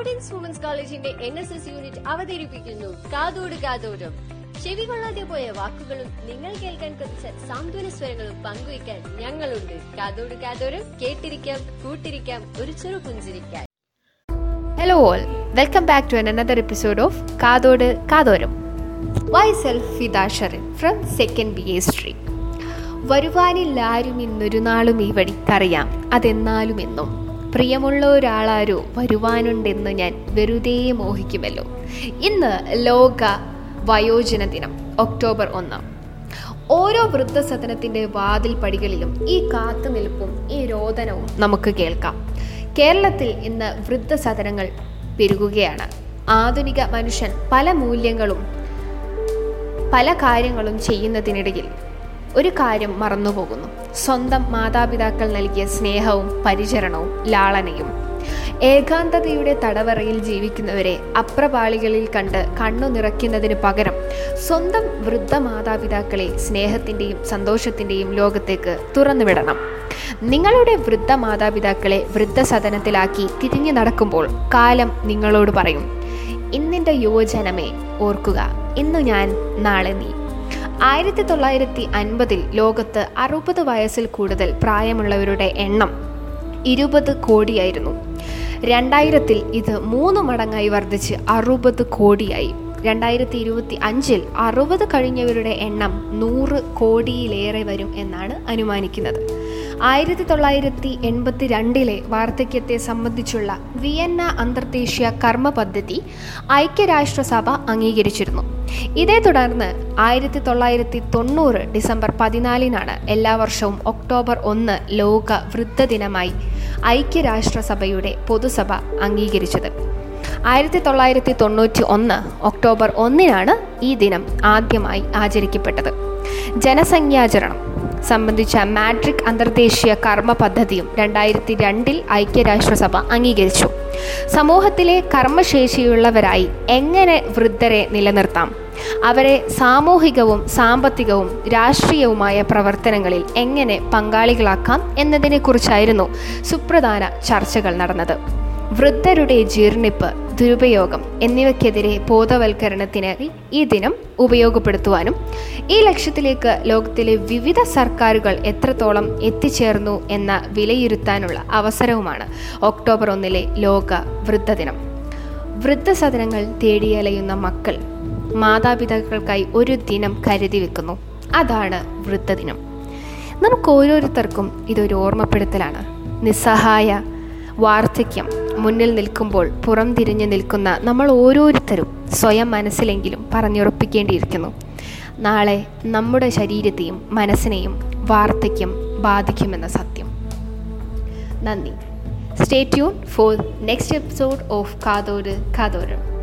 Providence women's കോളേജിന്റെ N S S unit അവതരിപ്പിക്കുന്നു. കാതോട് കാതോടും ചെവി കൊള്ളാതെ പോയ വാക്കുകളും നിങ്ങൾ കേൾക്കാൻ കൊതിച്ച സാന്ത്വന സ്വരങ്ങളും പങ്കുവയ്ക്കാൻ ഞങ്ങളുണ്ട്. കാതോട് കാതോരം കേട്ടിരിക്കാം കൂട്ടിരിക്കാം ഒരു ചെറു പുഞ്ചിരിക്കാൻ. Hello all welcome back to another episode of Kathodu Kathoram. Myself ഫിദാഷറിൻ from second B A സ്ട്രീ വരുവാനില്ലാരും ഇന്നൊരു നാളും ഈ വഴിക്കറിയാം. അതെന്നാലും എന്നും പ്രിയമുള്ള ഒരാളാരോ വരുവാനുണ്ടെന്ന് ഞാൻ വെറുതെ മോഹിക്കുമല്ലോ. ഇന്ന് ലോക വയോജന ദിനം ഒക്ടോബർ ഒന്ന്. ഓരോ വൃദ്ധസദനത്തിന്റെ വാതിൽ പടികളിലും ഈ കാത്തുനിൽപ്പും ഈ രോദനവും നമുക്ക് കേൾക്കാം. കേരളത്തിൽ ഇന്ന് വൃദ്ധസദനങ്ങൾ പെരുകുകയാണ്. ആധുനിക മനുഷ്യൻ പല മൂല്യങ്ങളും പല കാര്യങ്ങളും ചെയ്യുന്നതിനിടയിൽ ഒരു കാര്യം മറന്നുപോകുന്നു. സ്വന്തം മാതാപിതാക്കൾ നൽകിയ സ്നേഹവും പരിചരണവും ലാളനയും. ഏകാന്തതയുടെ തടവറയിൽ ജീവിക്കുന്നവരെ അപ്രപാളികളിൽ കണ്ട് കണ്ണു നിറയ്ക്കുന്നതിന് പകരം സ്വന്തം വൃദ്ധ മാതാപിതാക്കളെ സ്നേഹത്തിന്റെയും സന്തോഷത്തിന്റെയും ലോകത്തേക്ക് തുറന്നുവിടണം. നിങ്ങളുടെ വൃദ്ധ മാതാപിതാക്കളെ വൃദ്ധസദനത്തിലാക്കി തിരിഞ്ഞു നടക്കുമ്പോൾ കാലം നിങ്ങളോട് പറയും ഇന്നിന്റെ യുവജനമേ ഓർക്കുക ഇന്നു ഞാൻ നാളെ നീ. ആയിരത്തി തൊള്ളായിരത്തി അൻപതിൽ ലോകത്ത് അറുപത് വയസ്സിൽ കൂടുതൽ പ്രായമുള്ളവരുടെ എണ്ണം ഇരുപത് കോടിയായിരുന്നു. രണ്ടായിരത്തിൽ ഇത് മൂന്ന് മടങ്ങായി വർദ്ധിച്ച് അറുപത് കോടിയായി. രണ്ടായിരത്തി ഇരുപത്തി അഞ്ചിൽ അറുപത് കഴിഞ്ഞവരുടെ എണ്ണം നൂറ് കോടിയിലേറെ വരും എന്നാണ് അനുമാനിക്കുന്നത്. ആയിരത്തി തൊള്ളായിരത്തി എൺപത്തി രണ്ടിലെ വാർദ്ധക്യത്തെ സംബന്ധിച്ചുള്ള വിയന്ന അന്തർദേശീയ കർമ്മ പദ്ധതി ഐക്യരാഷ്ട്രസഭ അംഗീകരിച്ചിരുന്നു. ഇതേ തുടർന്ന് ആയിരത്തി തൊള്ളായിരത്തി തൊണ്ണൂറ് ഡിസംബർ പതിനാലിനാണ് എല്ലാ വർഷവും ഒക്ടോബർ ഒന്ന് ലോക വൃദ്ധദിനമായി ഐക്യരാഷ്ട്രസഭയുടെ പൊതുസഭ അംഗീകരിച്ചത്. ആയിരത്തി തൊള്ളായിരത്തി തൊണ്ണൂറ്റി ഒന്ന് ഒക്ടോബർ ഒന്നിനാണ് ഈ ദിനം ആദ്യമായി ആചരിക്കപ്പെട്ടത്. ജനസംഖ്യാചരണം സംബന്ധിച്ച മാട്രിക് അന്തർദേശീയ കർമ്മ പദ്ധതിയും രണ്ടായിരത്തി രണ്ടിൽ ഐക്യരാഷ്ട്രസഭ അംഗീകരിച്ചു. സമൂഹത്തിലെ കർമ്മശേഷിയുള്ളവരായി എങ്ങനെ വൃദ്ധരെ നിലനിർത്താം? അവരെ സാമൂഹികവും സാമ്പത്തികവും രാഷ്ട്രീയവുമായ പ്രവർത്തനങ്ങളിൽ എങ്ങനെ പങ്കാളികളാക്കാം എന്നതിനെക്കുറിച്ചായിരുന്നു സുപ്രധാന ചർച്ചകൾ നടന്നത്. വൃദ്ധരുടെ ജീർണിപ്പ് ദുരുപയോഗം എന്നിവയ്ക്കെതിരെ ബോധവൽക്കരണത്തിന് ഈ ദിനം ഉപയോഗപ്പെടുത്തുവാനും ഈ ലക്ഷ്യത്തിലേക്ക് ലോകത്തിലെ വിവിധ സർക്കാരുകൾ എത്രത്തോളം എത്തിച്ചേർന്നു എന്ന വിലയിരുത്താനുള്ള അവസരവുമാണ് ഒക്ടോബർ ഒന്നിലെ ലോക വൃദ്ധദിനം വൃദ്ധസദനങ്ങൾ തേടിയലയുന്ന മക്കൾ മാതാപിതാക്കൾക്കായി ഒരു ദിനം കരുതി വെക്കുന്നു. അതാണ് വൃദ്ധദിനം നമുക്ക് ഓരോരുത്തർക്കും ഇതൊരു ഓർമ്മപ്പെടുത്തലാണ്. നിസ്സഹായ വാർദ്ധക്യം മുന്നിൽ നിൽക്കുമ്പോൾ പുറം തിരിഞ്ഞു നിൽക്കുന്ന നമ്മൾ ഓരോരുത്തരും സ്വയം മനസ്സിലെങ്കിലും പറഞ്ഞുറപ്പിക്കേണ്ടിയിരിക്കുന്നു. നാളെ നമ്മുടെ ശരീരത്തെയും മനസ്സിനെയും വാർദ്ധക്യം ബാധിക്കുമെന്ന സത്യം. നന്ദി. Stay tune for next episode of Kathodu Kathoram.